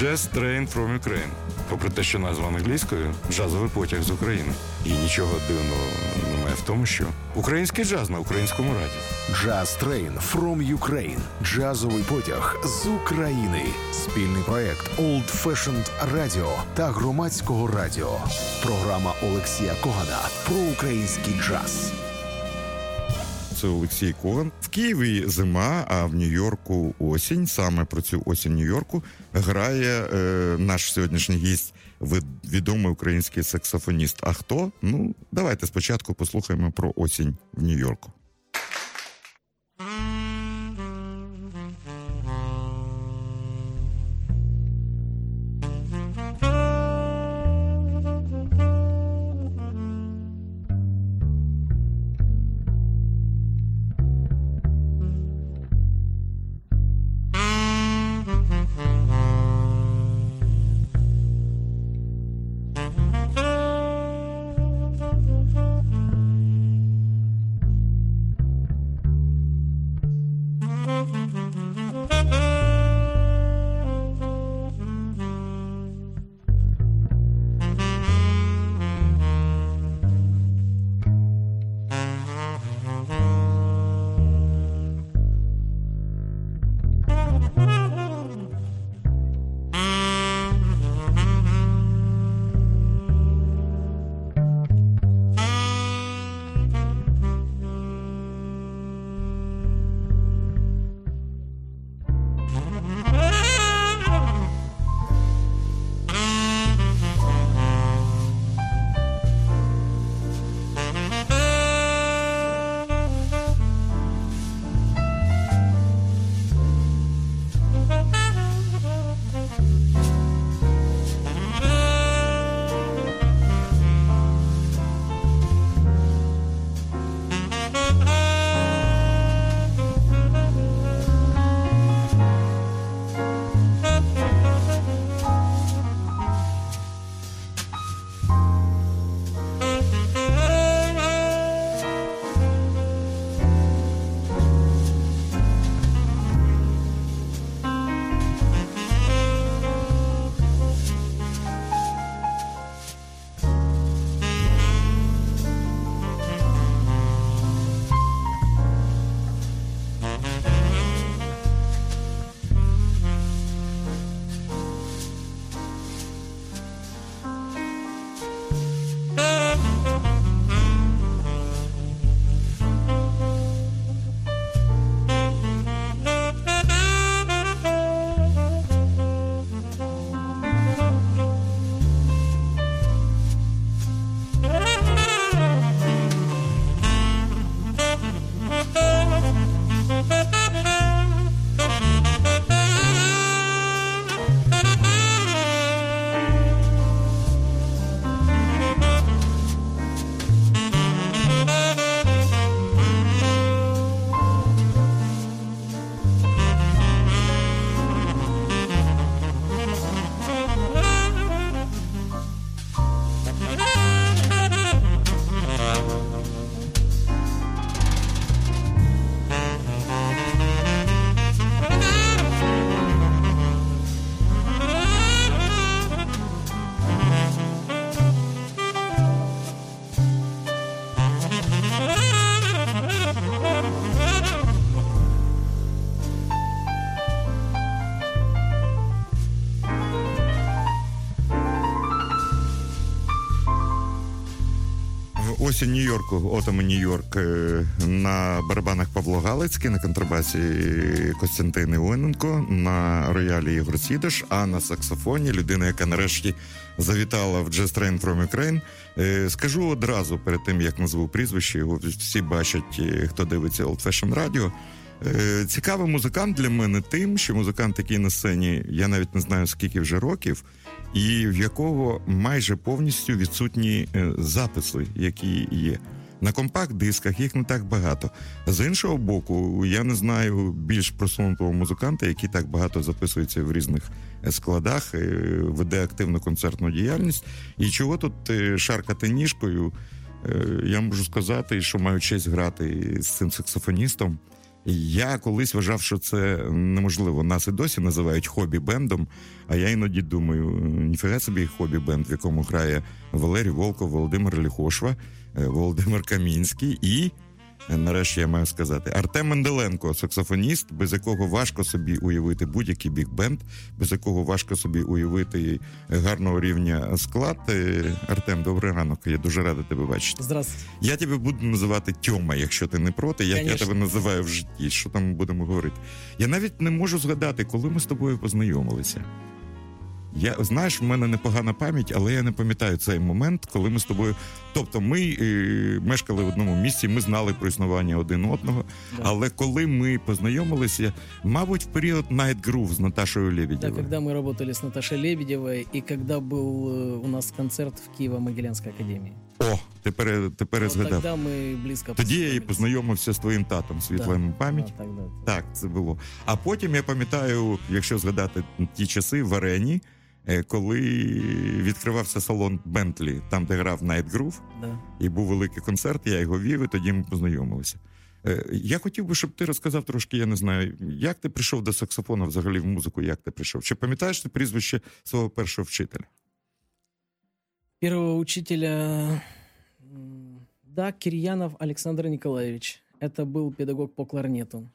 Jazz Train from Ukraine. Попри те, що назва англійською джазовий потяг з України. І нічого дивного немає в тому, що український джаз на українському радіо. Джаз Train from Ukraine. Джазовий потяг з України. Спільний проект Old Fashioned Radio та громадського радіо. Програма Олексія Когана про український джаз. Це Олексій Коган. В Києві зима, а в Нью-Йорку осінь. Саме про цю осінь Нью-Йорку грає е, наш сьогоднішній гість, відомий український саксофоніст. А хто? Ну, давайте спочатку послухаємо про осінь в Нью-Йорку. Осінь Нью-Йорку, отами Нью-Йорк е, на барабанах Павло Галицький, на контрабасі Костянтин Івоненко, на роялі Ігор Сідаш, а на саксофоні людина, яка нарешті завітала в Jazz Train from Ukraine. Е, скажу одразу перед тим, як назву прізвище, його всі бачать, е, хто дивиться Old Fashion Radio. Цікавий музикант для мене тим, що музикант, який на сцені, я навіть не знаю скільки вже років і в якого майже повністю відсутні е, записи, які є. На компакт-дисках їх не так багато. З іншого боку, я не знаю більш просунутого музиканта, який так багато записується в різних е, складах, е, веде активну концертну діяльність. І чого тут шаркати ніжкою? Я можу сказати, що маю честь грати з цим саксофоністом. Я колись вважав, що це неможливо. Нас і досі називають хобі-бендом. А я іноді думаю, ніфіга собі хобі-бенд, в якому грає Валерій Волков, Володимир Ліхошва, е, Володимир Камінський і. е, Нарешті я маю сказати Артем Менделенко, саксофоніст, без якого важко собі уявити будь-який бік-бенд, без якого важко собі уявити гарного рівня склад. Е, Артем, добрий ранок. Я дуже радий тебе бачити. Здравствуйте. Я тебе буду називати Тьома, якщо ти не проти. Як я тебе називаю в житті. Що там будемо говорити? Я навіть не можу згадати, коли ми з тобою познайомилися. Я знаєш, в мене непогана пам'ять, але я не пам'ятаю цей момент, коли ми з тобою. Тобто, ми е, мешкали в одному місці, ми знали про існування один одного. Да. Але коли ми познайомилися, мабуть, в період Night Groove з Наташою Да, Лебедєвою. когда мы работали с Наташей Лебедевой и когда был э, у нас концерт в Киево-Могилянской академии. О, тепер, тепер я Вот згадав. тогда мы близко Тоді я і познакомились. познайомився з твоїм татом, світла йому пам'ять. Да, тогда. Так, це було. А потім я пам'ятаю, якщо згадати ті часи в арені, е, коли відкривався салон Бентлі, там, де грав Night Groove, Да. і був великий концерт, я його вів, і тоді ми познайомилися. Е, Я хотів би, щоб ти розказав трошки, я не знаю, як ти прийшов до саксофону взагалі в музику, як ти прийшов? Чи пам'ятаєш ти прізвище свого першого вчителя? Первого учителя, м, да, Кирьянов Александр Николаевич. Это был педагог по кларнету.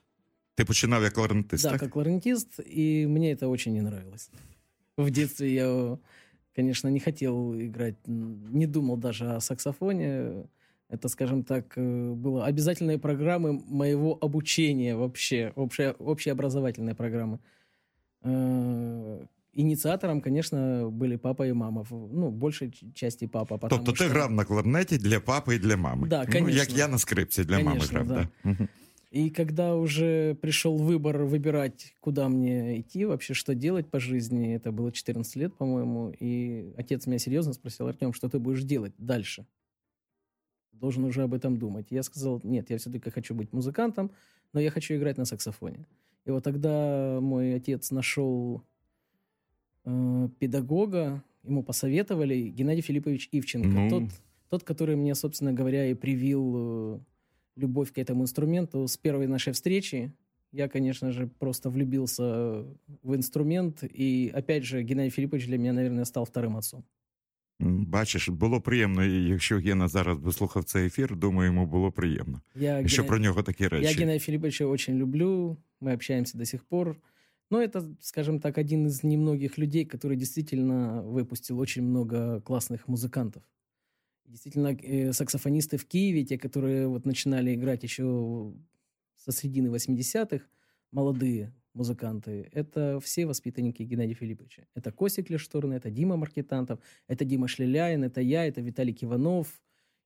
Ти починав як кларнетист, Да, так? как кларнетист, и мне это очень не нравилось. В детстве я, конечно, не хотел играть, м, не думал даже о саксофоне. Это, скажем так, э, было обязательной программы моего обучения вообще, общая, общеобразовательной программы. Э, Инициатором, конечно, были папа и мама. В- Ну, большей ч- части папа. потому Тобто ти что- грав на кларнеті для папи і для мами. Да, ну, як конечно. я на скрипці для мами Конечно, грав. да. Да. И когда уже пришел выбор выбирать, куда мне идти, вообще что делать по жизни, это было 14 лет, по-моему, и отец меня серьезно спросил, Артем, что ты будешь делать дальше? Должен уже об этом думать. Я сказал, нет, я все-таки хочу быть музыкантом, но я хочу играть на саксофоне. И вот тогда мой отец нашел э, педагога, ему посоветовали, Геннадий Филиппович Ивченко, Ну. тот, тот, который мне, собственно говоря, и привил э, любовь к этому инструменту. С первой нашей встречи я, конечно же, просто влюбился в инструмент. И, опять же, Геннадий Филиппович для меня, наверное, стал вторым отцом. М, Бачиш, було приємно, і якщо Гена зараз би слухав цей ефір, думаю, йому було приємно. Я, І що Геннадий- про нього такі речі. я Геннадия Филипповича очень люблю, мы общаемся до сих пор. Но это, скажем так, один из немногих людей, который действительно выпустил очень много классных музыкантов. Действительно, э, саксофонисты в Киеве, те, которые вот начинали играть еще со середины 80-х, молодые музыканты, это все воспитанники Геннадия Филипповича. Это Костик Лешторн, это Дима Маркетантов, это Дима Шлеляин, это я, это Виталик Иванов.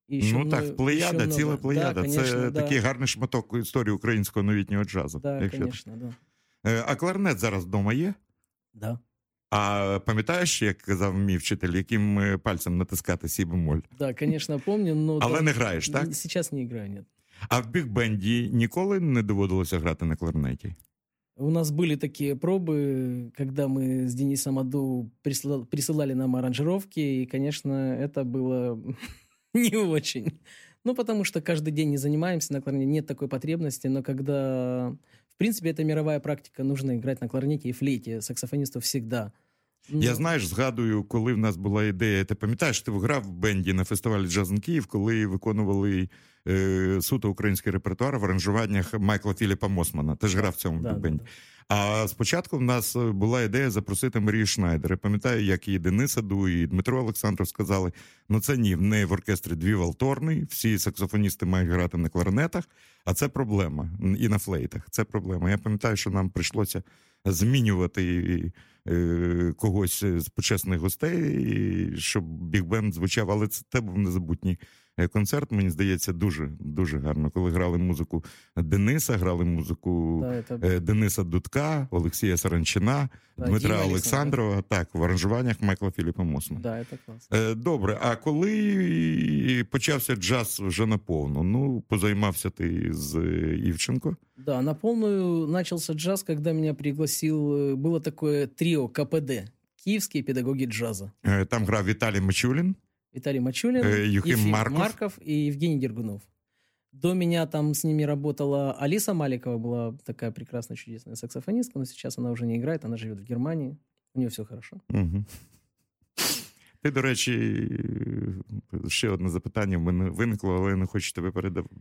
И еще ну мно- так, плеяда, еще ціла много. плеяда. Да, конечно, Це да. такий гарний шматок історії українського новітнього джазу. Да, якщо так. конечно, да. Е, А кларнет зараз вдома є? Да. А пам'ятаєш, як казав мій вчитель, яким е, пальцем натискати сі бемоль? Да, конечно, помню, но... Але там- не граєш, так? Сейчас не играю, нет. А в бікбенді ніколи не доводилося грати на кларнеті? У нас были такие пробы, когда мы с Денисом Аду присыла- присылали нам аранжировки, и, конечно, это было не очень. Ну, потому что каждый день не занимаемся на кларнете, нет такой потребности, но когда... В принципе, это мировая практика, нужно играть на кларнете и флейте, саксофонисту всегда. Ну, Я знаєш, згадую, коли в нас була ідея. Ти пам'ятаєш, ти грав в бенді на фестивалі Jazz in Kiev, коли виконували е, суто український репертуар в аранжуваннях Майкла Філіпа Мосмана. Ти ж грав в цьому да, да, бенді. да. А спочатку в нас е, була ідея запросити Марію Шнайдер. Я пам'ятаю, як і Денис Аду, і Дмитро Олександров сказали: ну це ні, в неї в оркестрі дві валторни, всі саксофоністи мають грати на кларнетах, а це проблема. І на флейтах. Це проблема. Я пам'ятаю, що нам прийшлося змінювати когось з почесних гостей, щоб Біг Бен звучав, але це те був незабутній е, концерт. Мені здається, дуже дуже гарно. Коли грали музику Дениса, грали музику Да, это... е, Дениса Дудка, Олексія Саранчина, Да, Дмитра Діма Олександрова. Так, в аранжуваннях Майкла Філіпа Мосмана. Да, это классно. Е, Добре, а коли почався джаз вже наповну? Ну, позаймався ти з е, Івченко. Да, на полную начался джаз, когда меня пригласил... э, Было такое трио КПД. Киевские педагоги джаза. Е, Там грав Віталій Мачулін. Виталий Мачулин, Э, Юхим Марков. и Евгений Дергунов. До меня там с ними работала Алиса Маликова, была такая прекрасная, чудесная саксофонистка, но сейчас она уже не играет, она живет в Германии, у нее все хорошо. Угу. Ти, до речі, ще одне запитання в мене виникло, але я не хочу тебе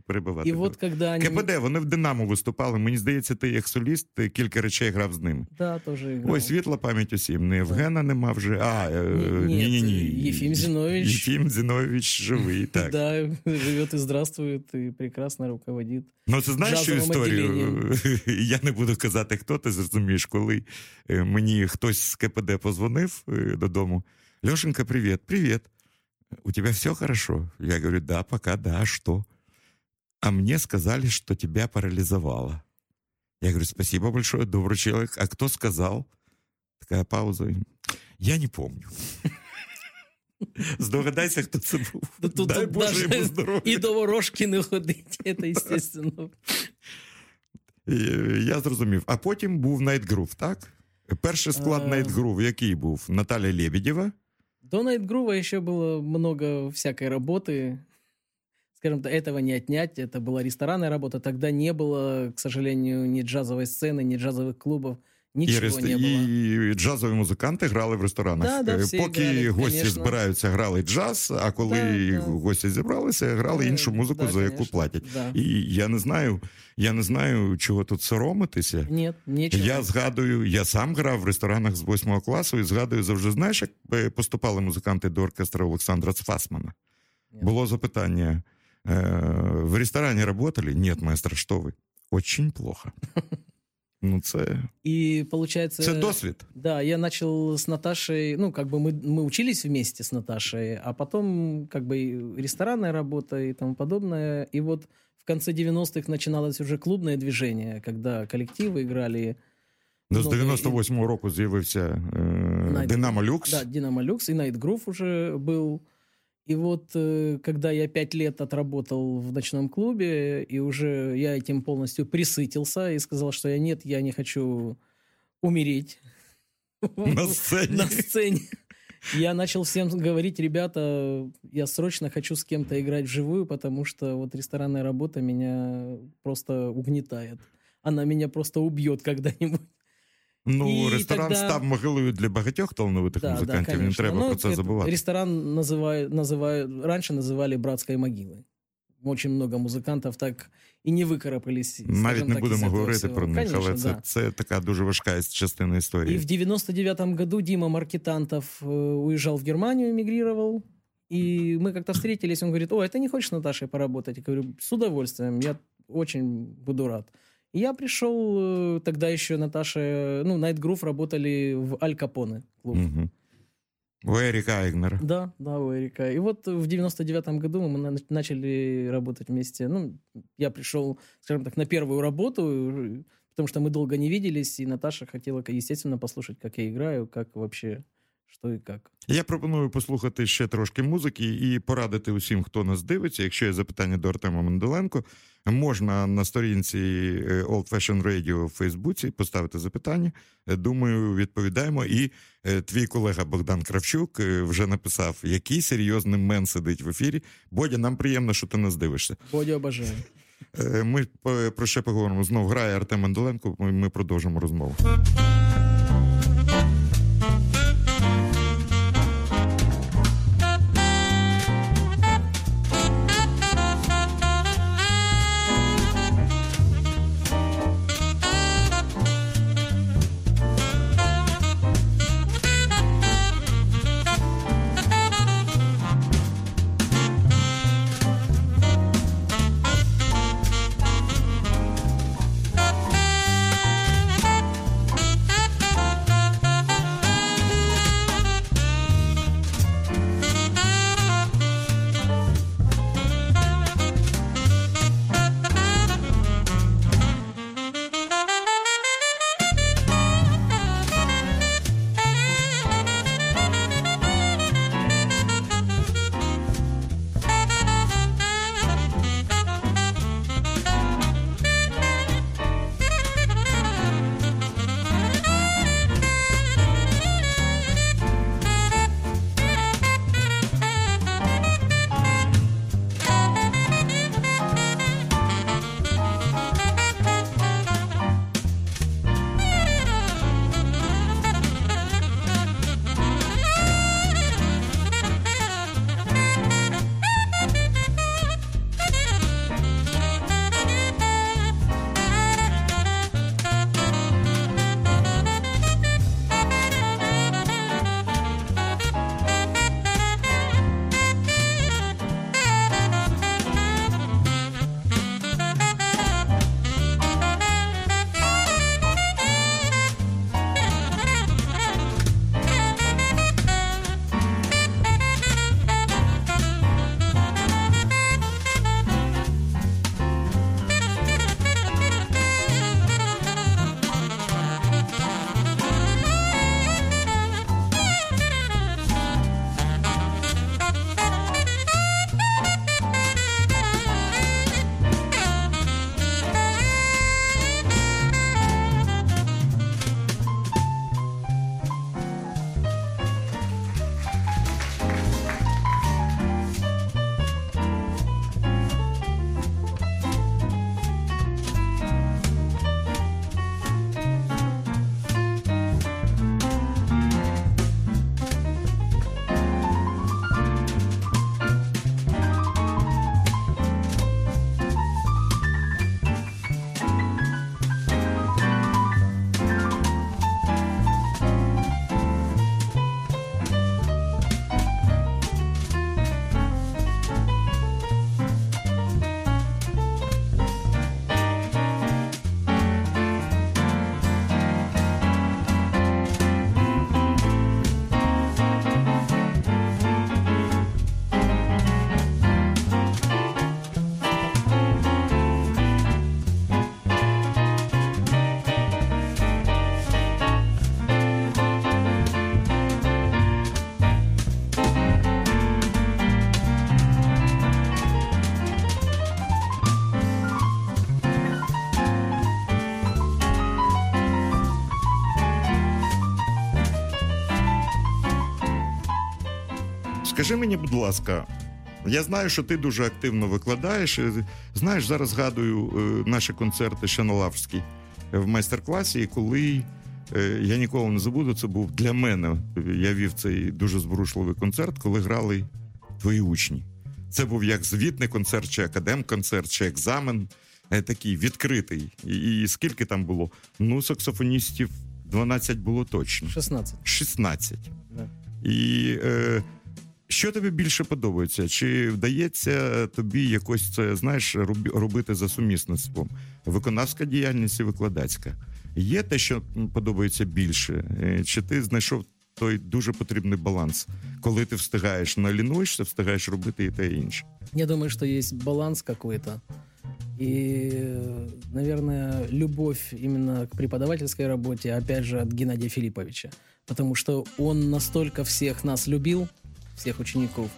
перебивати. И вот когда они... КПД, вони в Динамо виступали. Мені здається, ти як соліст ти кілька речей грав з ними. Да. Ой, світла пам'ять усім. Не Євгена нема вже. А, е, Ні- нет, Ефим Зинович. Єфім Зінович живий, так. Да, живет и здравствует, и прекрасно руководит. Ну, це знаєш Джазовим історію? Я не буду казати, хто ти зрозумієш, коли е, мені хтось з КПД позвонив е, додому. Лешенька, привет, привет. У тебя все хорошо? Я говорю, да, пока, да, а что? А мне сказали, что тебя парализовало. Я говорю, спасибо большое, добрый человек. А кто сказал? Такая пауза. Я не помню. Здогадайся, хто це був. Да тут Дай Боже йому здоров'я. И до ворожки не ходить, это естественно. Е, Я зрозумів. А потім був Groove, так? Перший склад Groove який був? Наталя Лебедєва. До Найтгрува еще было много всякой работы. Скажем так, этого не отнять. Это была ресторанная работа. Тогда не было, к сожалению, ни джазовой сцены, ни джазовых клубов. І, Ничего рест... не было. і джазові музиканти грали в ресторанах. Да, да, Е, всі Поки грали, гості конечно. збираються, грали джаз, а коли Да, да. гості зібралися, грали іншу Е, музику, да, за яку конечно, платять. да. І я не знаю, я не знаю, чого тут соромитися. Нет, нечего. Я згадую, я сам грав в ресторанах з восьмого класу і згадую завжди, знаєш, як е, поступали музиканти до оркестра Олександра Цфасмана. Нет. Было запытание. Э, в ресторане работали? Нет, маэстро, что вы? Очень плохо. Ну, це, И получается... це досвід. Да, я начал с Наташей, ну, как бы мы, мы учились вместе с Наташей, а потом как бы ресторанная работа и тому подобное. И вот в конце 90-х начиналось уже клубное движение, когда коллективы играли. Ну, з много- 98-го року з'явився Night- Динамо Люкс. Да, Динамо Люкс и Night Groove уже был. И вот э, когда я пять лет отработал в ночном клубе, и уже я этим полностью присытился и сказал, что я нет, я не хочу умереть. На сцені. на сцене. Я начал всем говорить, ребята, я срочно хочу с кем-то играть вживую, потому что вот ресторанная работа меня просто угнетает. Она меня просто убьет когда-нибудь. Ну, І ресторан тогда- став могилою для багатьох талановитих Да, да, музикантів. не конечно. треба Ну, про це это забувати. Ресторан называют, называют, раньше называли братской могилой. Очень много музыкантов так и не выкарабкались. Навіть скажем не так, из будемо этого говорити всего. про них, Конечно, але це, да. це така дуже важка частина історії. И в 99-м году Дима Маркетантов э, уезжал в Германию, эмигрировал. И мы как-то встретились, он говорит, о, это не хочешь с Наташей поработать? Я говорю, с удовольствием, я очень буду рад. И я пришел, э, тогда еще Наташа, ну, Night Groove работали в Аль Капоне клуб. Угу. У Еріка Айгнера. Да, да, у Эрика. И вот в 99-м году мы на- начали работать вместе. Ну, я пришел, скажем так, на первую работу, э, потому что мы долго не виделись, и Наташа хотела, естественно, послушать, как я играю, как вообще, что и как. Я пропоную послухати ще трошки музики і порадити усім, хто нас дивиться. Якщо є запитання до Артема Менделенко, можна на сторінці е, Old Fashion Radio в Фейсбуці поставити запитання. Е, Думаю, відповідаємо. І е, твій колега Богдан Кравчук вже написав, який серйозний мен сидить в ефірі. Бодя, нам приємно, що ти нас дивишся. Бодя обожаю. Е, Ми про ще поговоримо. Знов грає Артем Менделенко. Ми ми продовжимо розмову. Скажи мені, будь ласка, я знаю, що ти дуже активно викладаєш. Е, Знаєш, зараз згадую е, наші концерти ще на Лаврській в майстер-класі, і коли е, я ніколи не забуду, це був для мене. Я вів цей дуже зворушливий концерт, коли грали твої учні. Це був як звітний концерт, чи академ-концерт, чи екзамен. е, Такий відкритий. І, і скільки там було? Ну, саксофоністів 12 було точно. 16. 16. Да. І е, що тобі більше подобається? Чи вдається тобі якось це знаєш робити за сумісництвом? Виконавська діяльність і викладацька. Є те, що подобається більше? Е, Чи ти знайшов той дуже потрібний баланс, коли ти встигаєш не лінуєшся, встигаєш робити і те і інше? Я думаю, что есть баланс какой-то. И, наверное, любовь именно к преподавательской работе, опять же, от Геннадия Филипповича. Потому что он настолько всех нас любил, всех учеников,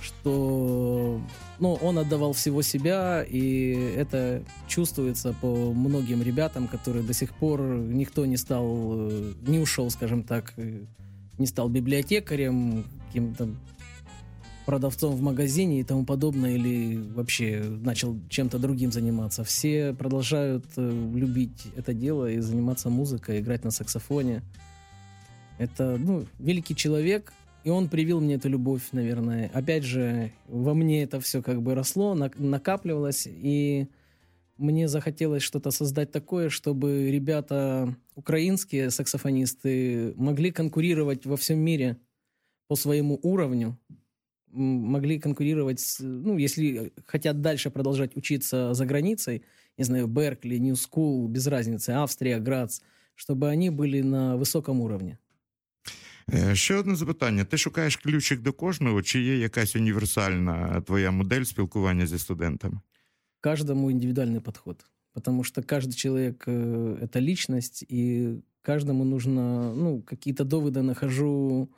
что ну, он отдавал всего себя, и это чувствуется по многим ребятам, которые до сих пор никто не стал, э, не ушел, скажем так, э, не стал библиотекарем, каким-то продавцом в магазине и тому подобное, или вообще начал чем-то другим заниматься. Все продолжают э, любить это дело и заниматься музыкой, играть на саксофоне. Это, ну, великий человек, и он привил мне эту любовь, наверное. Опять же, во мне это все как бы росло, нак- накапливалось, и мне захотелось что-то создать такое, чтобы ребята, украинские саксофонисты, могли конкурировать во всем мире по своему уровню, могли конкурировать, с, ну, если хотят дальше продолжать учиться за границей, не знаю, Беркли, New School, без разницы, Австрия, Грац, чтобы они были на высоком уровне. Е, Ще одне запитання: ти шукаєш ключик до кожного, чи є якась універсальна твоя модель спілкування зі студентами? каждому индивидуальный подход. Потому что каждый человек э, это личность, и каждому нужно, ну, какие-то доводы нахожу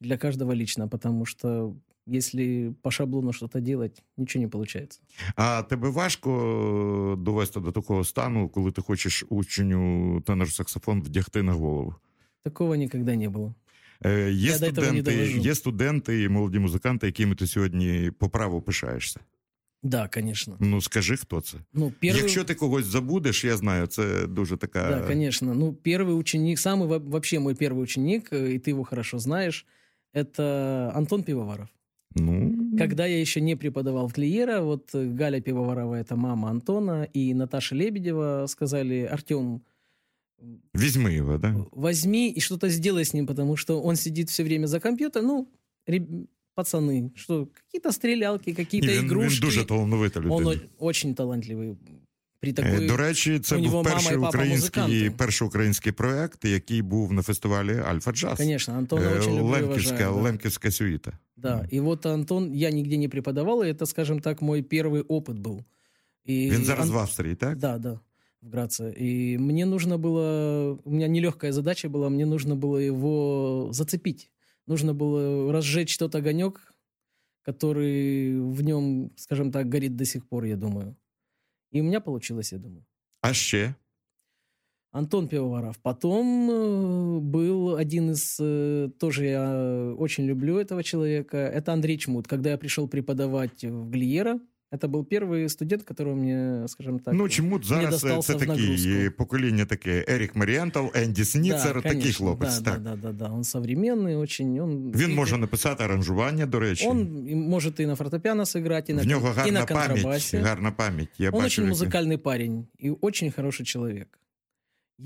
для каждого лично, потому что если по шаблону что-то делать, ничего не получается. А тебе важко довести до такого стану, коли ти хочеш учню тенор-саксофон вдягти на голову? Такого никогда не было. Е, Є Я до этого не студенти, довожу. є студенти і молоді музиканти, якими ти сьогодні по праву пишаєшся. Да, конечно. Ну скажи, хто це? Ну, первый... Якщо ти когось забудеш, я знаю, це дуже така. Да, конечно. Ну, первый ученик, самый во- вообще мой первый ученик, э, и ты его хорошо знаешь, это Антон Пивоваров. Ну, Когда я еще не преподавал в Клиера, вот э, Галя Пивоварова, это мама Антона, и Наташа Лебедева сказали, Артем, візьми його, да? возьми и что-то сделай с ним, потому что он сидит все время за компьютером. Ну, реб- пацаны, что какие-то стрелялки, какие-то Ні, він, игрушки. він дуже талановита людина. Он о- очень талантливый. При Е, такой... До речі, це у був нього мама перший і папа український, музиканти. перший український проект, який був на фестивалі Альфа Джаз. Конечно, Антона Е, очень люблю и Лемківська, уважаю, да. Лемківська сюїта. Да, и вот Антон, я нигде не преподавал, и это, скажем так, мой первый опыт был. И Він зараз Ан- в Австрії, так? Да, да, в Граце. И мне нужно было, у меня нелегкая задача была, мне нужно было его зацепить. Нужно было разжечь тот огонек, который в нем, скажем так, горит до сих пор, я думаю. И у меня получилось, я думаю. А ще? Антон Пивоваров. Потом э, был один из, э, тоже я очень люблю этого человека, это Андрей Чмут. Когда я пришел преподавать в Глиера, это был первый студент, которого мне, скажем так... ну, чому зараз це, достался це в такі нагрузку. е, покоління таке Ерік Марієнтал, Енді Сніцер, Да, такий конечно, хлопець. Да, так. да, да, да, да. Он современный очень. Он, Він и- може написати аранжування, до речі. Он и может и на фортепиано сыграть, и на, в нього кон- и гарна на пам'ять. контрабасе. Гарна пам'ять. Я Он бачив, очень як- музыкальный парень и очень хороший человек.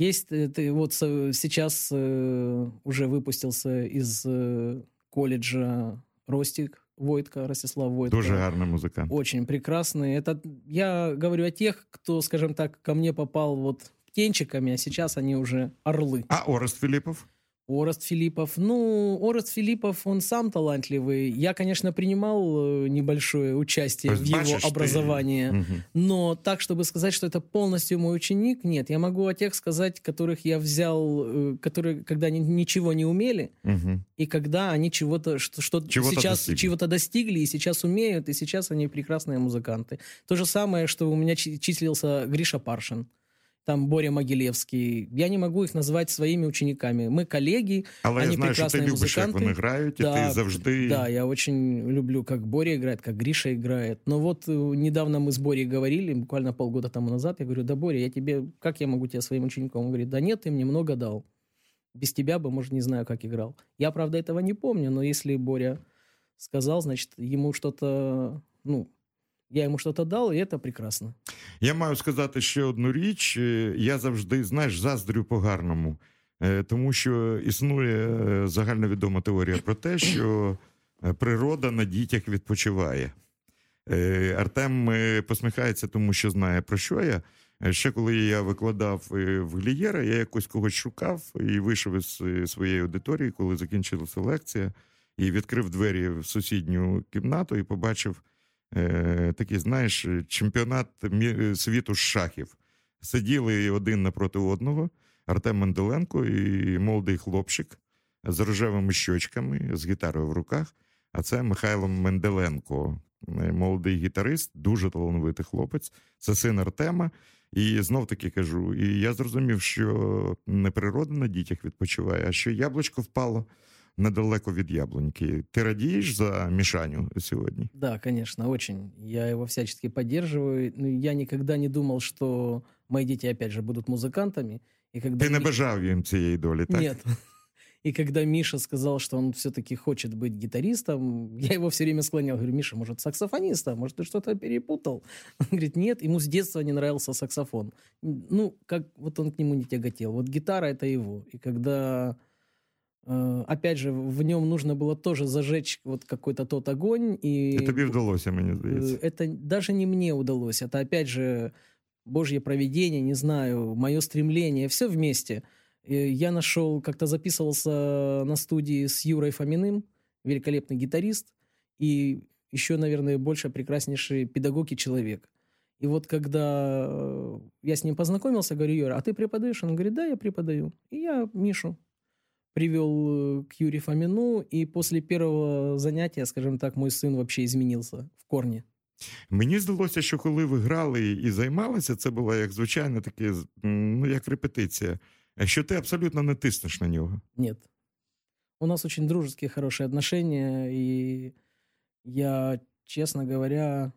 Есть э, ты вот со- сейчас э, уже выпустился из э, колледжа Ростик Войтко, Ростислав Войтко. Дуже гарний музикант. Очень прекрасный. Это я говорю о тех, кто, скажем так, ко мне попал вот птенчиками, а сейчас они уже орлы. А Орест Філіпов? Орест Филиппов. Ну, Орест Филиппов, он сам талантливый. Я, конечно, принимал э, небольшое участие То в есть, его бачишь, ты- образовании. Мгм. Но так, чтобы сказать, что это полностью мой ученик, нет. Я могу о тех сказать, которых я взял, э, которые, когда они ничего не умели, Мгм. и когда они чего-то, что, что Чего-то сейчас достигли. чего-то достигли, и сейчас умеют, и сейчас они прекрасные музыканты. То же самое, что у меня чи- числился Гриша Паршин. Там Боря Могилевский. Я не могу их назвать своими учениками. Мы коллеги, Але Они я знаю, що ти любиш, як музиканти. вони грають, і Да, ти завжди. Да, я очень люблю, как Боря играет, как Гриша играет. Но вот э, недавно мы с Борей говорили, буквально полгода тому назад, я говорю, да, Боря, я тебе, как я могу тебя своим учеником? Он говорит, да нет, ты мне много дал. Без тебя бы, может, не знаю, как играл. Я, правда, этого не помню, но если Боря сказал, значит, ему что-то, ну, я ему что-то дал, и это прекрасно. Я маю сказати ще одну річ. Е, Я завжди, знаєш, заздрю по-гарному, Е, тому що існує е, загальновідома теорія про те, що природа на дітях відпочиває. Артем посміхається, тому що знає про що я. Ще коли я викладав в Глієра, я якось когось шукав і вийшов із своєї аудиторії, коли закінчилася лекція, і відкрив двері в сусідню кімнату і побачив е, такий, знаєш, чемпіонат світу з шахів. Сиділи один напроти одного, Артем Менделенко і молодий хлопчик з рожевими щочками, з гітарою в руках. А це Михайло Менделенко, е, молодий гітарист, дуже талановитий хлопець. Це син Артема. І знов таки кажу: і я зрозумів, що не природа на дітях відпочиває, а що яблучко впало недалеко від яблуньки. Ти радієш за Мішаню сьогодні? Да, конечно, очень. Я его всячески поддерживаю. Ну, Я никогда не думал, что мои дети, опять же, будут музыкантами. И когда Ти не Ми- бажав їм цієї долі, так? Нет. И когда Миша сказал, что он все-таки хочет быть гитаристом, я его все время склонял. Говорю, Миша, может, саксофониста? Может, ты что-то перепутал? Он говорит, нет, ему с детства не нравился саксофон. Ну, как вот он к нему не тяготел. Вот гитара — это его. И когда, э, опять же, в нем нужно было тоже зажечь вот какой-то тот огонь. И І тобі вдалося, мені Э, здається. Это даже не мне удалось. Это опять же Божье проведение, не знаю, мое стремление, все вместе. Э, Я нашел, как-то записывался на студии с Юрой Фоминым, великолепный гитарист, и еще, наверное, больше прекраснейший педагог и человек. И вот когда э, я с ним познакомился, говорю, Юра, а ты преподаешь? Он говорит, да, я преподаю. И я Мишу привел э, к Юрию Фомину, и после первого занятия, скажем так, мой сын вообще изменился в корне. Мені здалося, що коли ви грали і займалися, це була як звичайно таке, ну як репетиція. Що ти абсолютно не тиснеш на нього. Нет. У нас очень дружеские, хорошие отношения, и я, честно говоря,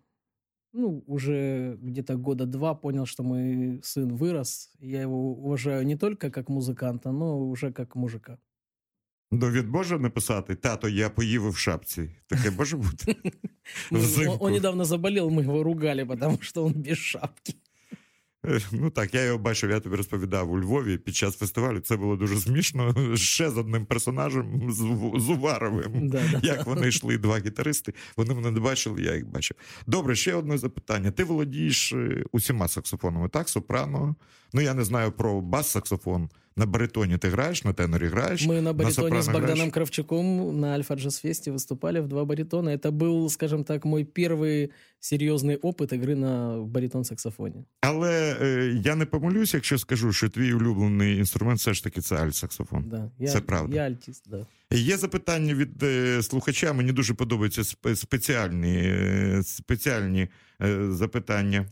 ну, уже где-то года два понял, что мой сын вырос. и Я его уважаю не только как музыканта, но уже как мужика. Ну, від Боже написати, тато, я поїв в шапці. Таке може бути. Мы- Взимку. он, он недавно заболел, мы его ругали, потому что он без шапки. Ну так, я його бачив, я тобі розповідав у Львові під час фестивалю. Це було дуже смішно. Ще з одним персонажем з, Уваровим. Да, да. Як вони йшли, два гітаристи. Вони мене не бачили, я їх бачив. Добре, ще одне запитання. Ти володієш е, усіма саксофонами, так? Сопрано. Ну я не знаю про бас-саксофон На баритоні ти граєш, на тенорі граєш. Мы на баритоне сопрано с Богданом играешь? Кравчуком на Альфа Джаз Фесте выступали в два баритона. Это был, скажем так, мой первый серьезный опыт игры на баритон-саксофоне. Але е, я не помилюсь, якщо скажу, що твій улюблений інструмент все ж таки це альт-саксофон. Да, я, Це правда. Я альтист, да. Є запитання від е, слухача. Мені дуже подобаються сп- спеціальні, е, спеціальні е, запитання.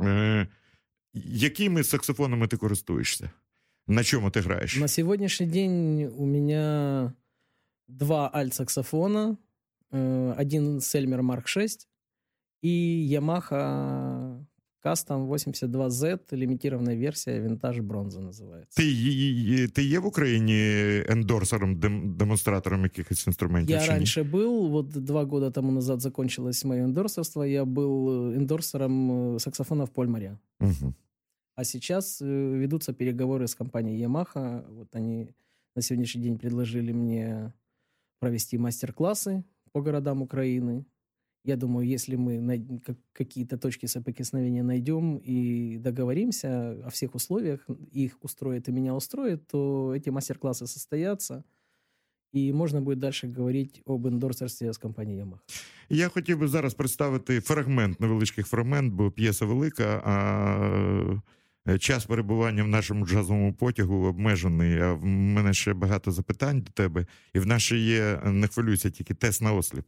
Е, якими саксофонами ти користуєшся? На чому ти граєш? На сегодняшний день у меня два альт-саксофона, э, один Сельмер Марк 6 и Yamaha Custom 82Z, лимитированная версия, винтаж бронза называется. Ти, ї- ї- ти є в Україні ендорсером, дем- демонстратором якихось інструментів? Я чи ні? раньше был, вот два года тому назад закончилось мое эндорсерство, я был э, эндорсером э, саксофонов Польмаря. Мгм. А сейчас э, ведутся переговоры с компанией Yamaha. Вот они на сегодняшний день предложили мне провести мастер-классы по городам Украины. Я думаю, если мы какие-то точки соприкосновения найдем и договоримся о всех условиях, их устроит и меня устроит, то эти мастер-классы состоятся, и можно будет дальше говорить об эндорсерстве с компанией Yamaha. Я хотів би зараз представити фрагмент, невеличкий фрагмент, бо п'єса велика, а час перебування в нашому джазовому потягу обмежений. А в мене ще багато запитань до тебе, і в ще є, не хвилюйся, тільки тест на осліп.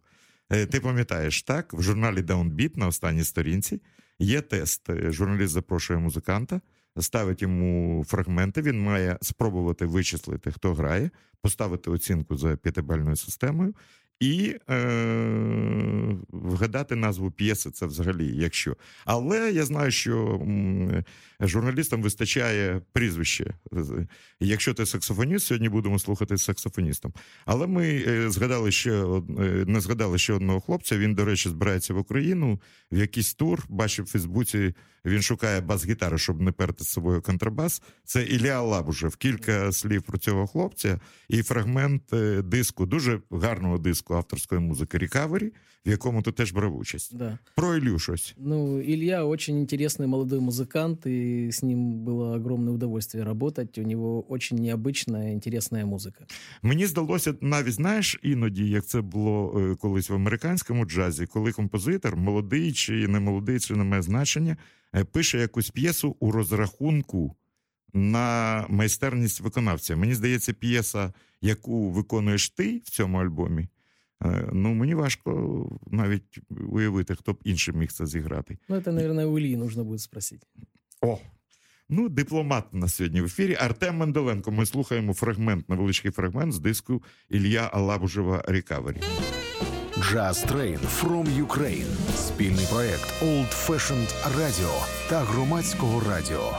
Е, Ти пам'ятаєш, так? В журналі Downbeat на останній сторінці є тест. Е, Журналіст запрошує музиканта ставить йому фрагменти. Він має спробувати вичислити, хто грає, поставити оцінку за п'ятибальною системою. І е, вгадати назву п'єси це взагалі, якщо. Але я знаю, що журналістам вистачає прізвище. Якщо ти саксофоніст, сьогодні будемо слухати з саксофоністом. Але ми е, згадали ще е, не згадали ще одного хлопця. Він, до речі, збирається в Україну в якийсь тур. Бачив в Фейсбуці Він шукає бас-гітари, щоб не перти з собою контрабас. Це Ілля Лабужев. Кілька слів про цього хлопця і фрагмент е, диску, дуже гарного диску авторської музики Рікавері, в якому ти теж брав участь. Да. Про Ілю щось. Ну, Илья очень интересный молодой музыкант, и с ним было огромное удовольствие работать. У него очень необычная, интересная музыка. Мені здалося навіть знаєш іноді, як це було е, колись в американському джазі, коли композитор, молодий чи не молодий, чи не має значення, е, пише якусь п'єсу у розрахунку на майстерність виконавця. Мені здається, п'єса, яку виконуєш ти в цьому альбомі. е, Ну, мені важко навіть уявити, хто б інший міг це зіграти. Ну, это, наверное, у Ильи нужно будет спросить. О, ну дипломат у нас сьогодні в ефірі. Артем Менделенко. Ми слухаємо фрагмент, невеличкий фрагмент з диску Ілля Алабужева Рікавері. Jazz Train from Ukraine. Спільний проект Old Fashioned Radio та громадського радіо.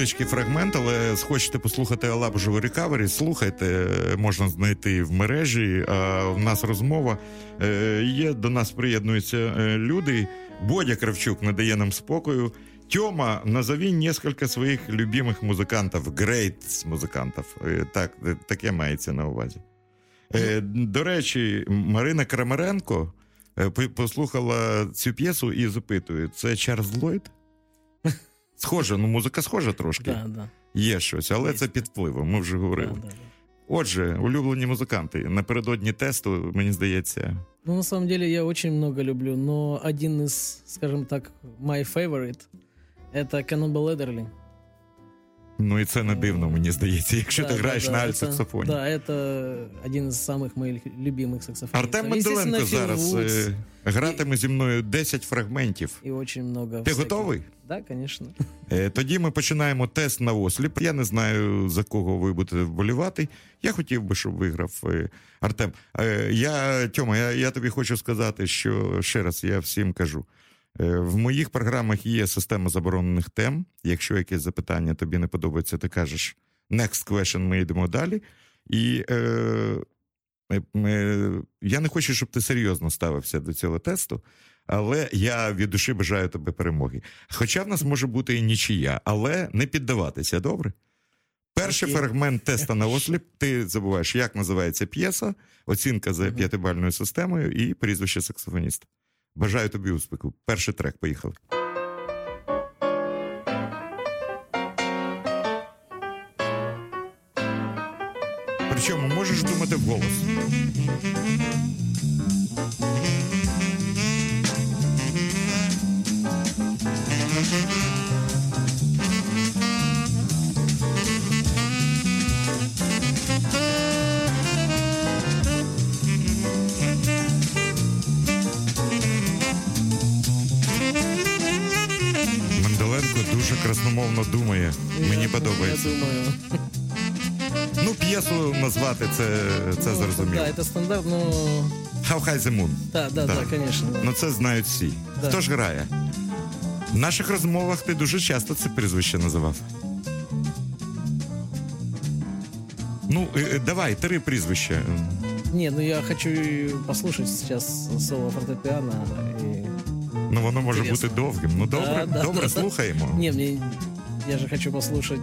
Невеличкий фрагмент, але схочете послухати Алабужеву Рекавері, слухайте, можна знайти в мережі. А в нас розмова Е, є. До нас приєднуються е, люди. Бодя Кравчук не дає нам спокою. Тьома, назови несколько своїх любимих музикантів, great музикантів. Е, Так, е, таке мається на увазі. Е, До речі, Марина Крамаренко е, послухала цю п'єсу і запитує: це Чарльз Ллойд? Схоже, ну музика схожа трошки. Да, да. Є щось, але Є. це під впливом. Ми вже говорили. да, да. Отже, улюблені музиканти. Напередодні тесту, мені здається, Ну, на самом деле, я очень много люблю, но один из, скажем так, my favorite — это Cannonball Adderley. Ну і це не дивно, мені здається, якщо Да, ти да, граєш да, на это- альт-саксофоні. Да, это один из самых моих любимых саксофонистов. Артем Естественно, Менделенко Фил зараз Вудс е, гратиме зі мною 10 фрагментів. И очень много... Ти всяких- готовий? Да, конечно. Е, Тоді ми починаємо тест на осліп. Я не знаю, за кого ви будете вболівати. Я хотів би, щоб виграв е, Артем. Е, Я, Тьома, я, я тобі хочу сказати, що ще раз я всім кажу. е, В моїх програмах є система заборонених тем. Якщо якесь запитання тобі не подобається, ти кажеш next question, ми йдемо далі. І е, е, я не хочу, щоб ти серйозно ставився до цього тесту, але я від душі бажаю тобі перемоги. Хоча в нас може бути і нічия, але не піддаватися, добре? Перший фрагмент теста на осліп. Ти забуваєш, як називається п'єса, оцінка за п'ятибальною системою і прізвище саксофоніста. Бажаю тобі успіху. Перший трек, поїхали. Причому можеш думати в Менделенко красномовно. Мені подобається. Я думаю. Ну, п'єсу назвати це, це Ну, зрозуміло. Да, это стандарт, но... How High the Moon. Да, да, Да. да, конечно. да. Ну це знають всі. Да. Хто ж грає? В наших розмовах ти дуже часто це прізвище називав. Ну, е, е, давай, три прізвища. Не, ну я хочу послушать сейчас соло фортепиано. И... Ну, воно може Інтересно. бути довгим. Ну, добре, Да, да, добре, да. слухаємо. Не, мне... Я же хочу послушать...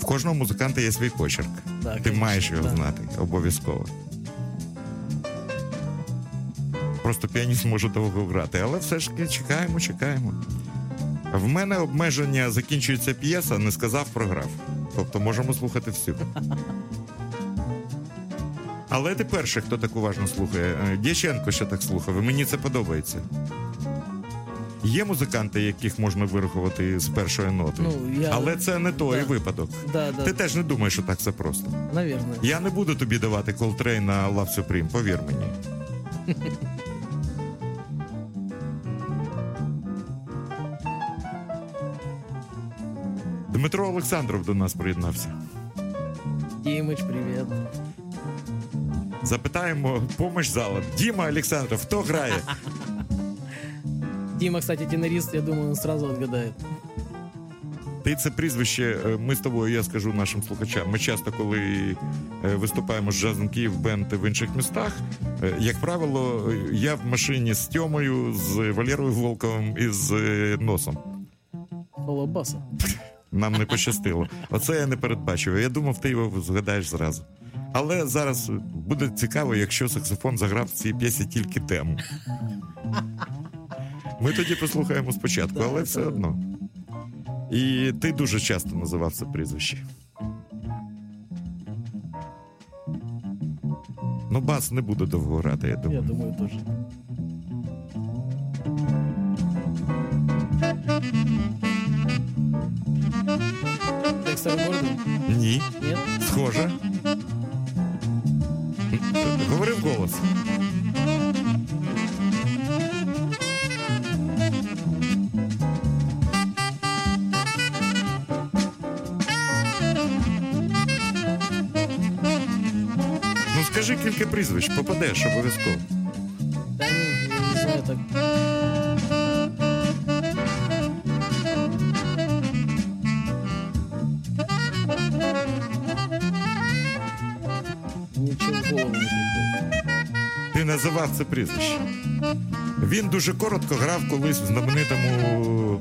В кожного музиканта є свій почерк. Да, Ти конечно, маєш його да. знати, обов'язково. Просто піаніст може довго грати, але все ж таки чекаємо, чекаємо. В мене обмеження закінчується п'єса, не сказав, програв. Тобто можемо слухати всю. Але ти перший, хто так уважно слухає. Е, Дяченко ще так слухав, і мені це подобається. Є музиканти, яких можна вирахувати з першої ноти. Ну, я... Але це не той Да. випадок. Да, да, Ти теж не думаєш, що так все просто. наверное. Я не буду тобі давати колтрей на Love Supreme, повір мені. Дмитро Олександров до нас приєднався. Димыч, привет. Запитаємо помощь зала. Діма Олександров, хто грає? Дима, кстати, тенорист, я думаю, он сразу отгадает. Ти це прізвище. е, Ми з тобою, я скажу нашим слухачам. Ми часто, коли е, виступаємо з джазом Київ бенд в інших містах, е, як правило, е, я в машині з Тьомою, з Валерою Волковим і з е, носом. Соло баса. Нам не пощастило. Оце я не передбачив. Я думав, ти його згадаєш зразу. Але зараз буде цікаво, якщо саксофон заграв в цій п'єсі тільки тему. Ми тоді послухаємо спочатку, але все одно. І ти дуже часто називав це прізвище. Ну, бас не буде довго грати, я думаю. Я думаю. Декстер Гордон? Ні, Нет? схоже. Говори в голос. Скажи кілька прізвищ, попадеш обов'язково. Ти називав це прізвище. Він дуже коротко грав колись в знаменитому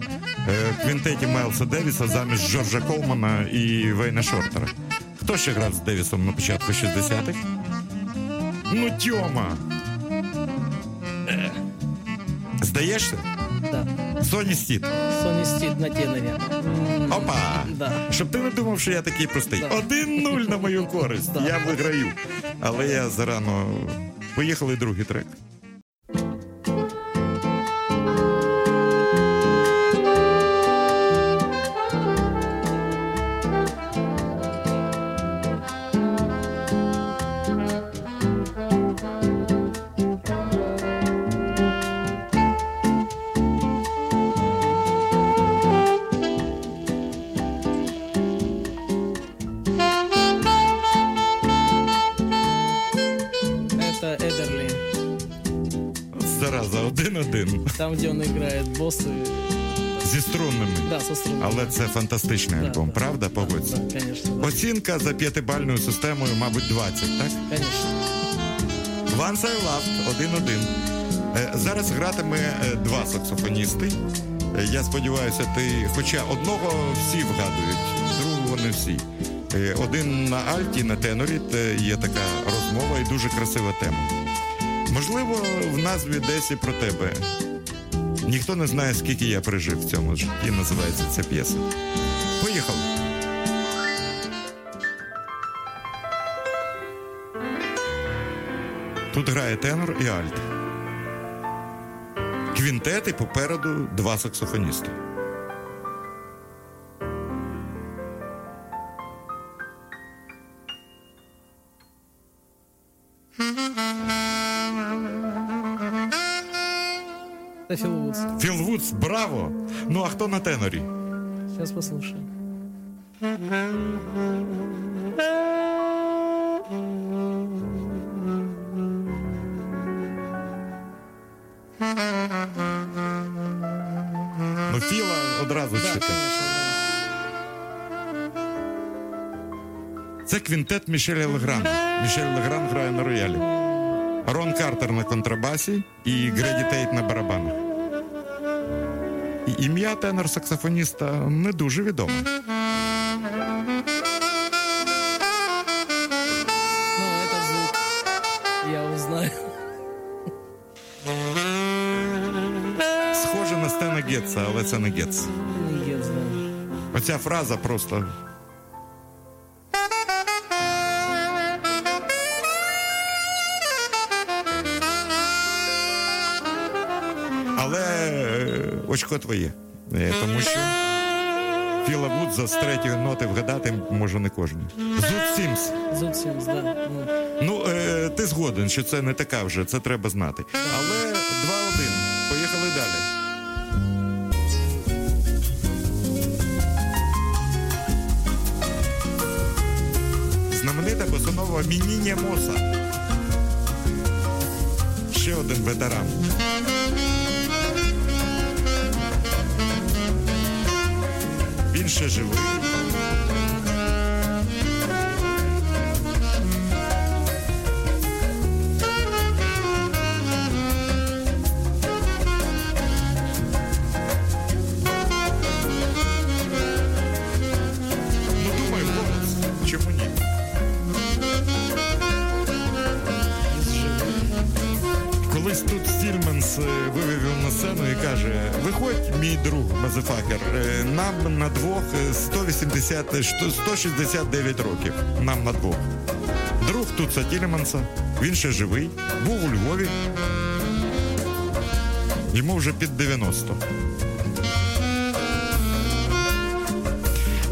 е, квінтеті Майлса Девіса замість Джорджа Колмана і Вейна Шортера. Хто ще грав з Девісом на початку 60-х? Ну, Тьома! Здаєшся? Да. Соні Стіт. Соні Стіт на теноре. Опа! Да. Щоб ти не думав, що я такий простий. Да. Один нуль на мою користь. Да. Я виграю. Але я зарано. Поїхали другий трек. Там, где он играет боссы. зі струнними. Да, со струнами. Але це фантастичний Да, альбом, да, правда? да, Погодься. Да, конечно, да. Оцінка за п'ятибальною системою, мабуть, 20, так? Конечно. Once I Loved, 1-1. Е, Зараз гратиме е, два саксофоністи. Е, Я сподіваюся, ти, хоча одного всі вгадують, другого не всі. Один на альті, на тенорі є така розмова і дуже красива тема. Можливо, в назві десь і про тебе. Ніхто не знає, скільки я прижив в цьому житті, називається ця п'єса. Поїхали. Тут грає тенор і альт. Квінтети попереду два саксофоністи. Это Фил Вудс. Філ Вудс, браво! Ну а хто на тенорі? Сейчас послушаем. Ну, Філа одразу Да, чути. Це квінтет Мішеля Легран. Мішель Легран грає на роялі. Рон Картер на контрабасі і Греді Тейт на барабанах. Ім'я тенор-саксофоніста не дуже відоме. Ну, этот звук я узнаю. Схоже на Стена Гетца, але це не Гетц. Оця фраза просто. Очко твоє. Е, Тому що Філа Вудза з третьої ноти вгадати може не кожен. Зуд Сімс. Зуд Симс, да. Ну, е, ти згоден, що це не така вже, це треба знати. Але 2-1. Поїхали далі. Знаменита босонова Мініння Моса. Ще один ветеран. Він 180, е, 169 років. Нам на двох. Друг Туца Тільманса, він ще живий, був у Львові. Йому вже під 90.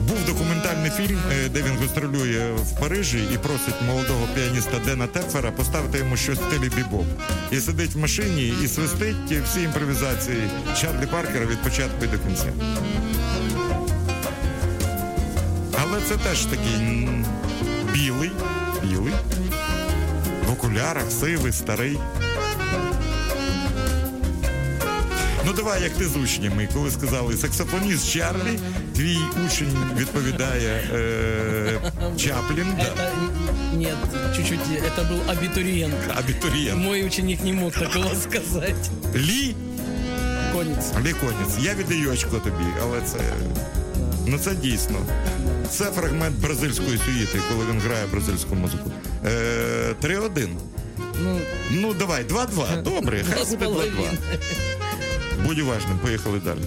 Був документальний фільм, е, де він гастролює в Парижі і просить молодого піаніста Дена Тепфера поставити йому щось в стилі бібоп. І сидить в машині і свистить всі імпровізації Чарлі Паркера від початку і до кінця це теж такий м, білий, білий, в окулярах, сивий, старий. Ну давай, як ти з учнями, коли сказали саксофоніст Чарлі, твій учень відповідає е, Чаплін, да, Это н- нет, чуть-чуть. Это был абитуриент. абітурієнт. Мой ученик не мог такого сказать. Лі Конец. Ліконець. Я віддаю очко тобі, але це. Ну це дійсно. Це фрагмент бразильської сюїти, коли він грає бразильську музику. Е, 3-1. Ну, Ну давай, 2-2. Добре, хай буде 2-2. Будь уважним, поїхали далі.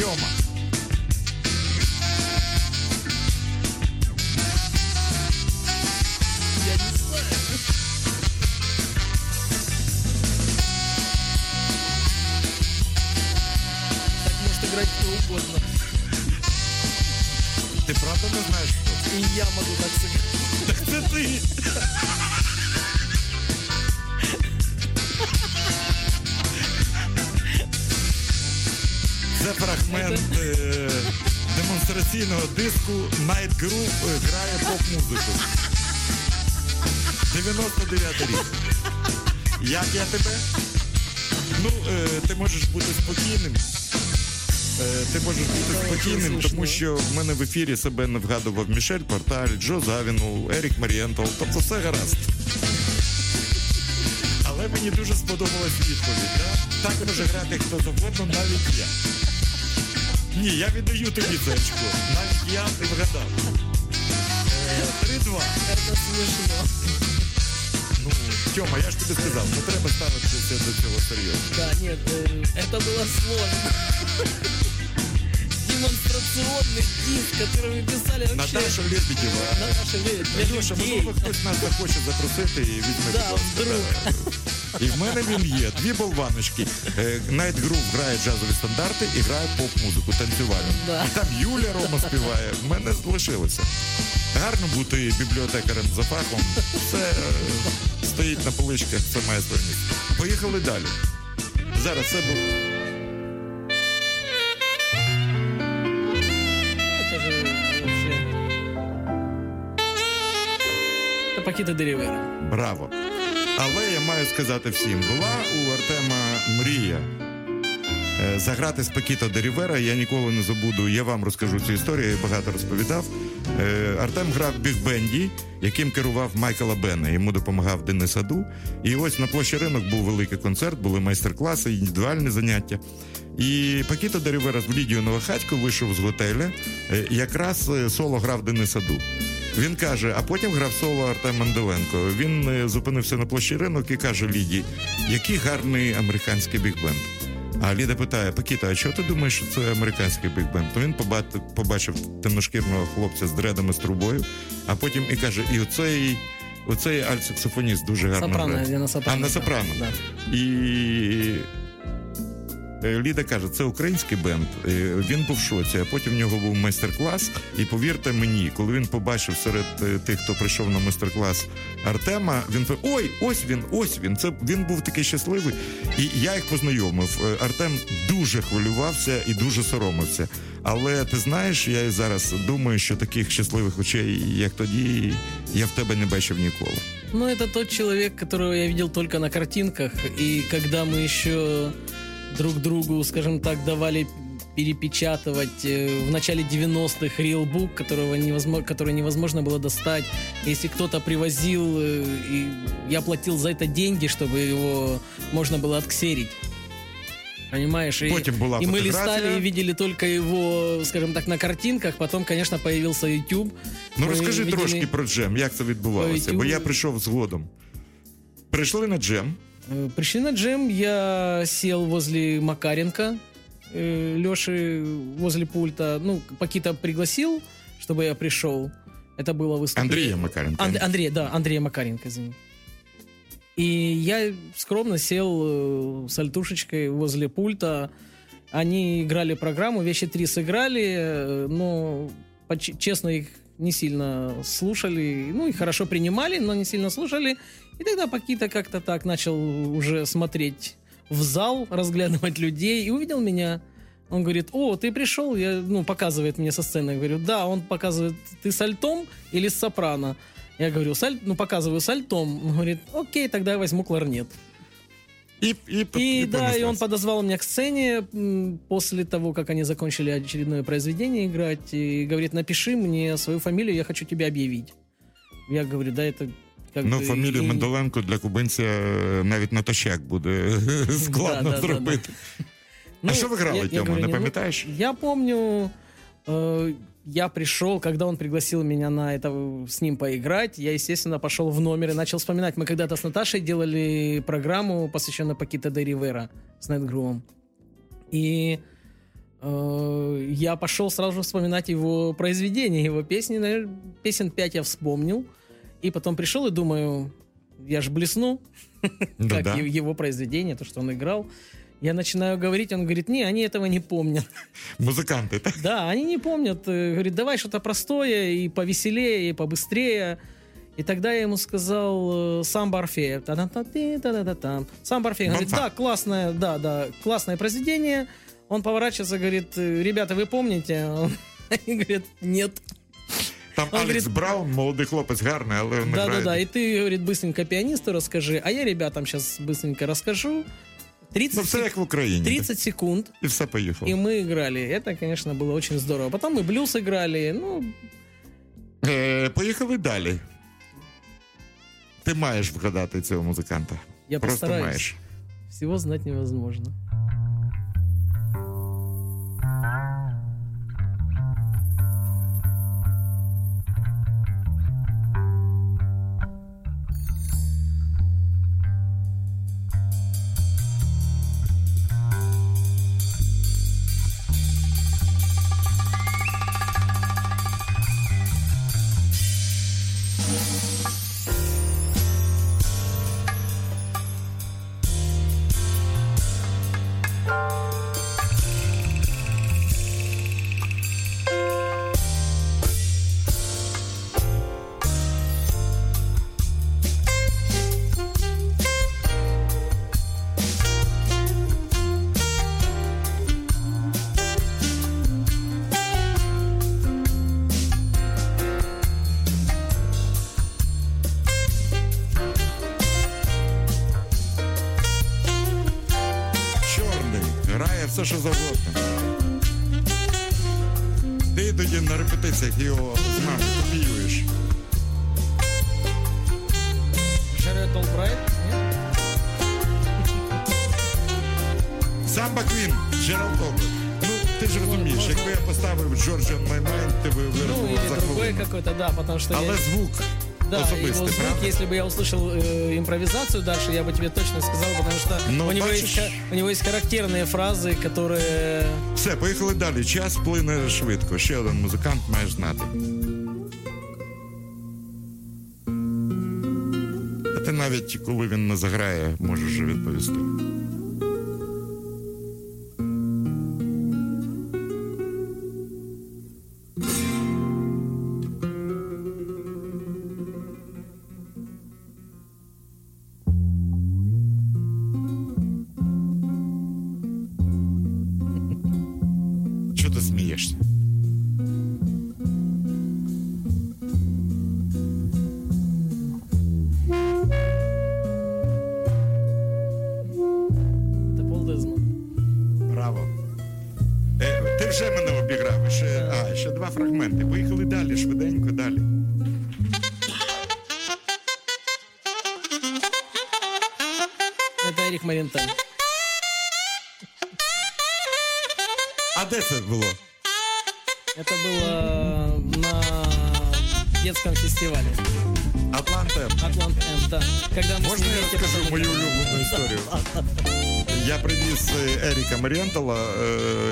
Хто 99 рік. Як я тебе? Ну, е, ти можеш бути спокійним. Е, ти можеш бути спокійним, тому що в мене в ефірі себе не вгадував Мішель Порталь, Джо Завінул, Ерік Марієнтал. Тобто все гаразд. Але мені дуже сподобалась відповідь. Да? Так може грати хто завгодно, навіть я. Ні, я віддаю тобі це очко. Навіть я ти вгадав. Е, 3-2. Это смешно. Ну, Тьома, я ж тобі сказав, не треба ставитися до цього серйозно. Да, нет, э, это было сложно. Демонстрационный диск, который мы писали вообще. Наташа Лебедєва. Наташа Лебедь, для Леша, людей. можливо, хтось нас захоче запросити і візьме, Да, будь ласка. вдруг. да. І в мене він є. Дві болваночки. Е, Night Group грає джазові стандарти і грає поп-музику, танцювальну. Да. І там Юля Рома співає. В мене залишилося. Гарно бути бібліотекарем за фахом. Все е, стоїть на поличках, все має своє місце. Поїхали далі. Зараз це був. Это Пакита Деревера. Браво! Але маю сказати всім: була у Артема мрія е, заграти з Пакіто де Рівера. Я ніколи не забуду. Я вам розкажу цю історію, я багато розповідав. Е, Артем грав бігбенді, яким керував Майкла Бена. Йому допомагав Денис Аду. І ось на площі ринок був великий концерт, були майстер-класи, індивідуальні заняття. І Пакіто де Рівера з Лідією Новохатько вийшов з готеля. Е, Якраз соло грав Денис Аду. Він каже, а потім грав соло Артем Манделенко. Він е, зупинився на площі ринок і каже Ліді, який гарний американський бігбенд. А Ліда питає: Пакіта, а чого ти думаєш, що це американський бігбенд? То він побачив, темношкірного хлопця з дредами з трубою, а потім і каже: і оцей, оцей альт-саксофоніст дуже гарно Сопрано, грає. я на сопрано. А, на сопрано. Да. І Ліда каже, це український бенд. Е, Він був в шоці, а потім в нього був майстер-клас. І повірте мені, коли він побачив серед е, тих, хто прийшов на майстер-клас Артема, він каже, ой, ось він, ось він. Це він був такий щасливий. І я їх познайомив. Е, Артем дуже хвилювався і дуже соромився. Але ти знаєш, я зараз думаю, що таких щасливих очей, як тоді, я в тебе не бачив ніколи. Ну, это тот человек, которого я видел только на картинках. И когда мы еще друг другу, скажем так, давали перепечатывать э, в начале 90-х рилбук, которого невозможно, который невозможно было достать. Если кто-то привозил, э, и я платил за это деньги, чтобы его можно было отксерить. Понимаешь? И, Потім була и мы фотографія. листали и видели только его, скажем так, на картинках. Потом, конечно, появился YouTube. Ну Ми розкажи видели- трошки про джем, як це відбувалося, Ой, бо ю- я прийшов згодом. Прийшли на джем. Э, Пришли на джем, я сел возле Макаренко, Леши возле пульта. Ну, Пакита пригласил, чтобы я пришел. Это было выступление. Андрія Макаренка. Анд- Андрей, да, Андрея Макаренко, извини. И я скромно сел э, с альтушечкой возле пульта. Они играли программу, вещи три сыграли, э, но честно их не сильно слушали, ну и хорошо принимали, но не сильно слушали. И тогда Пакита как-то так начал уже смотреть в зал, разглядывать людей и увидел меня. Он говорит, о, ты пришел, я, ну, показывает мне со сцены. Я говорю, да, он показывает, ты с альтом или с сопрано? Я говорю, с аль- ну, показываю с альтом. Он говорит, окей, тогда я возьму кларнет. І, і, И, да, и он подозвал меня к сцене после того, как они закончили очередное произведение играть. И говорит, напиши мне свою фамилию, я хочу тебя объявить. Я говорю, да, это Ну, бы... фамілію и- Менделенко для кубинця е, навіть натощак буде складно Да, да, да, зробити. Ну, а що ви грали, я- я Тьома, говорю, не ну, пам'ятаєш? Я помню, э, я пришел, когда он пригласил меня на это с ним поиграть, я, естественно, пошел в номер и начал вспоминать. Мы когда-то с Наташей делали программу, посвященную Пакита де Ривера с Найтгрувом. И э, я пошел сразу вспоминать его произведения, его песни. Наверное, песен пять я вспомнил. И потом пришел и думаю, я ж блесну, Ну, как да. его произведение, то, что он играл. Я начинаю говорить, он говорит, не, они этого не помнят. Музиканти, так? Да, они не помнят. Э, Говорит, давай что-то простое и повеселее, и побыстрее. И тогда я ему сказал э. Та-да-та-ти, та-да-та-там. Самбо Орфея. Говорит, да, классное, да, да, классное произведение. Он поворачивается, говорит, «Э, ребята, вы помните? Они говорят, нет. Там Он Алекс говорить- Браун, молодий хлопець, гарний, але не Да, да, грає. да. И ты, говорит, быстренько пианисту расскажи, а я ребятам сейчас быстренько расскажу. 30, Ну, все як в Україні. 30 секунд, І все поїхало. и мы играли. Это, конечно, было очень здорово. Потом мы блюз играли. Ну, Е, поїхали далі. Ти маєш вгадати цього музиканта. я Просто постараюсь. маєш. Всего знать невозможно. Все, що завгодно. Ти тоді на репетиціях його з нами копіюєш. Джеред Олбрайт? Самба Квін, Джеральд Обер. Ну, ти ж розумієш, якби я поставив Джорджа Mind, ти би Ну, или за хвилину. какой-то, да, потому что Але я... звук Да, его особистий, звук, правда? если бы я услышал э, импровизацию дальше, я бы тебе точно сказал, потому что Ну, у, него бачишь. есть, ха- у него есть характерные фразы, которые... Все, поїхали далі. Час плине швидко. Ще один музикант маєш знати. А ти навіть коли він не заграє, можеш вже відповісти.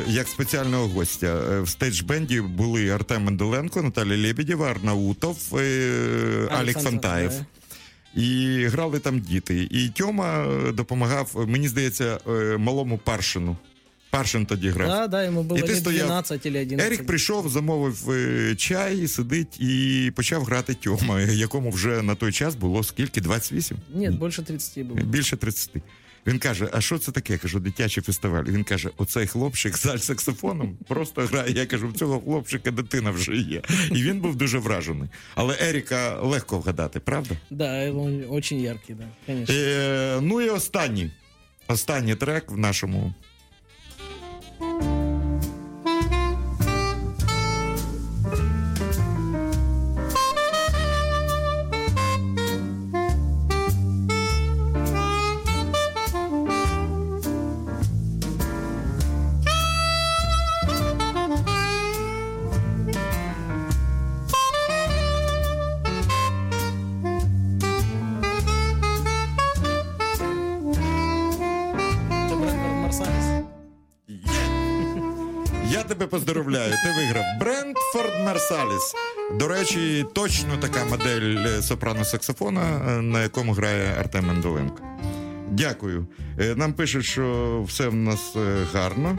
Як спеціального гостя. Е, В stage band-і були Артем Менделенко, Наталя Лебедєва, Арнаутов, е, Алік Фантаєв. І грали там діти. І Тьома е, допомагав, мені здається, малому Паршину. Паршин тоді грав. Да, да, ему было І ти стояв. 12 или 11. Ерік прийшов, замовив чай, сидить і почав грати Тьома, якому вже на той час було скільки? 28? Нет, больше 30 было. Більше 30. Він каже: А що це таке? Я кажу, дитячий фестиваль. Він каже: оцей хлопчик з альсаксофоном просто грає. Я кажу, в цього хлопчика дитина вже є. І він був дуже вражений. Але Еріка легко вгадати, правда? Да, він дуже яркий, да, конечно. Е, ну і останній. Останній трек в нашому. Поздоровляю. Ти виграв Брентфорд Марсаліс. До речі, точно така модель е, сопрано-саксофона, е, на якому грає Артем Менделенко. Дякую. Е, Нам пишуть, що все в нас гарно.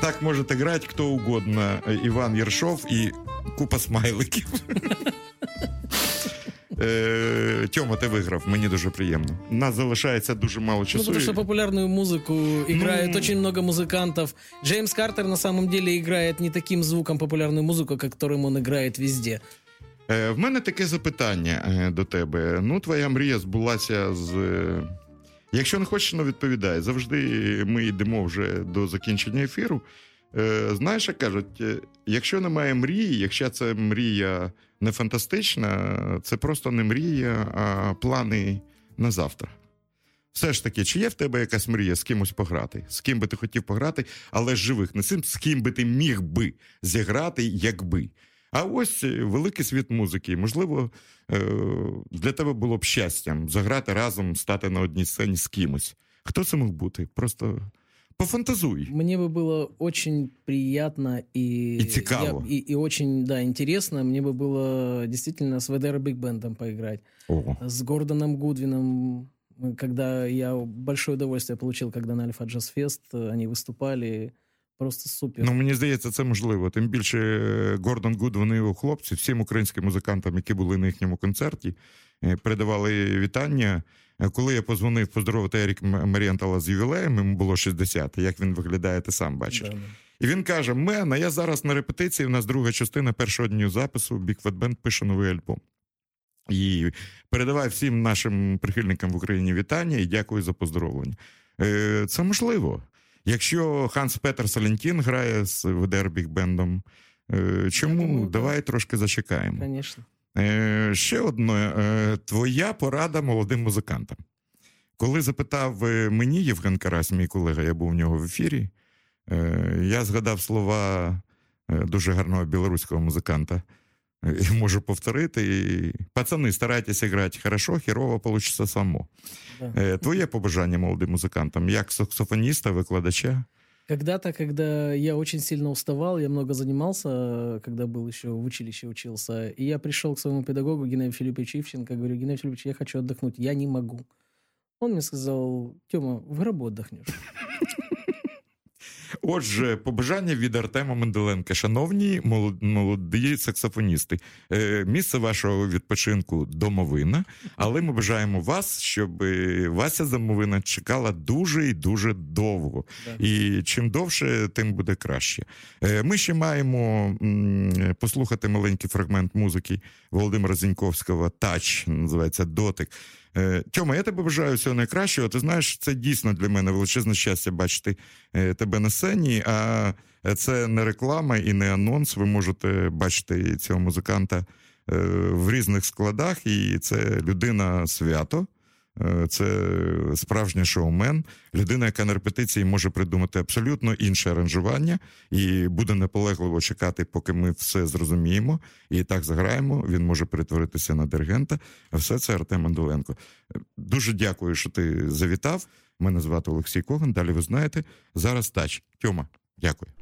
Так можете грати хто угодно. Іван Єршов і купа смайликів. Е, Тьома, ти виграв, мені дуже приємно. У нас залишається дуже мало Ну, часу. потому что популярную музыку играет Ну. очень много музыкантов. Джеймс Картер на самом деле играет не таким звуком популярную музыку, как которым он играет везде. Е, В мене таке запитання е, до тебе. Ну, твоя мрія збулася з. е, Якщо не хочеш, ну відповідай. Завжди ми йдемо вже до закінчення ефіру. Е, Знаєш, як кажуть, е, якщо немає мрії, якщо це мрія не фантастична, це просто не мрія, а плани на завтра. Все ж таки, чи є в тебе якась мрія з кимось пограти? З ким би ти хотів пограти, але з живих, не з цим, з ким би ти міг би зіграти, якби. А ось е, великий світ музики. Можливо, для тебе було б щастям заграти разом, стати на одній сцені з кимось. Хто це мог бути? Просто пофантазуй. Мне бы было очень приятно и... И цикаво. я- и, и очень, да, интересно. Мне бы было действительно с ВДР Биг Бендом поиграть. О, С Гордоном Гудвином, э, когда я большое удовольствие получил, когда на Альфа Джаз Фест э, они выступали. Просто супер. ну мені здається, це можливо. Тим більше е, Гордон Гуд, вони його хлопці, всім українським музикантам, які були на їхньому концерті, е, передавали вітання. Е, Коли я позвонив поздоровити Ерік Марієнтала з ювілеєм, йому було 60, як він виглядає, ти сам бачиш. Да, да. І він каже: Мен, а я зараз на репетиції. У нас друга частина першого дню запису. Fat пише новий альбом. І передавай всім нашим прихильникам в Україні вітання і дякую за поздоровлення. Е, Це можливо. Якщо Ханс Петер Салентін грає з WDR Big Band ом, е, чому думаю, давай трошки зачекаємо? Конечно. Е, ще одне, е, твоя порада молодим музикантам. Коли запитав е, мені Євген Карась, мій колега, я був у нього в ефірі, е, я згадав слова дуже гарного білоруського музиканта. І можу повторити. І, Пацани, старайтеся грати хорошо, хірово получиться само. Да. Твоє побажання молодим музикантам, як саксофоніста, викладача. Когда-то, когда я очень сильно уставал, я много занимался, э, когда был еще в училище учился, и я пришел к своему педагогу Геннадию Филипповичу Ивченко, говорю, Геннадий Филиппович, я хочу отдохнуть, я не могу. Он мне сказал, Тёма, в гробу отдохнешь. Отже, побажання від Артема Менделенка. Шановні молод- молоді саксофоністи, е, місце вашого відпочинку домовина, але ми бажаємо вас, щоб е, Вася домовина чекала дуже і дуже довго. І чим довше, тим буде краще. Е, Ми ще маємо послухати маленький фрагмент музики Володимира Зіньковського Тач, називається Дотик. Е, Тьома, я тебе бажаю всього найкращого. Ти знаєш, це дійсно для мене величезне щастя бачити е, тебе на сцені. А це не реклама і не анонс. Ви можете бачити цього музиканта е, в різних складах, і це людина свято. Е, Це справжній шоумен, людина, яка на репетиції може придумати абсолютно інше аранжування і буде наполегливо чекати, поки ми все зрозуміємо. І так заграємо. Він може перетворитися на диригента. А все це Артем Андоленко. Е, Дуже дякую, що ти завітав. Мене звати Олексій Коган. Далі ви знаєте. Зараз тач. Тьома, дякую.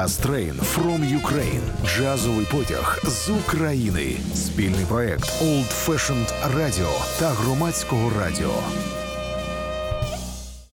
Jazz Train from Ukraine. Джазовий потяг з України. Спільний проект Old Fashioned Radio та громадського радіо.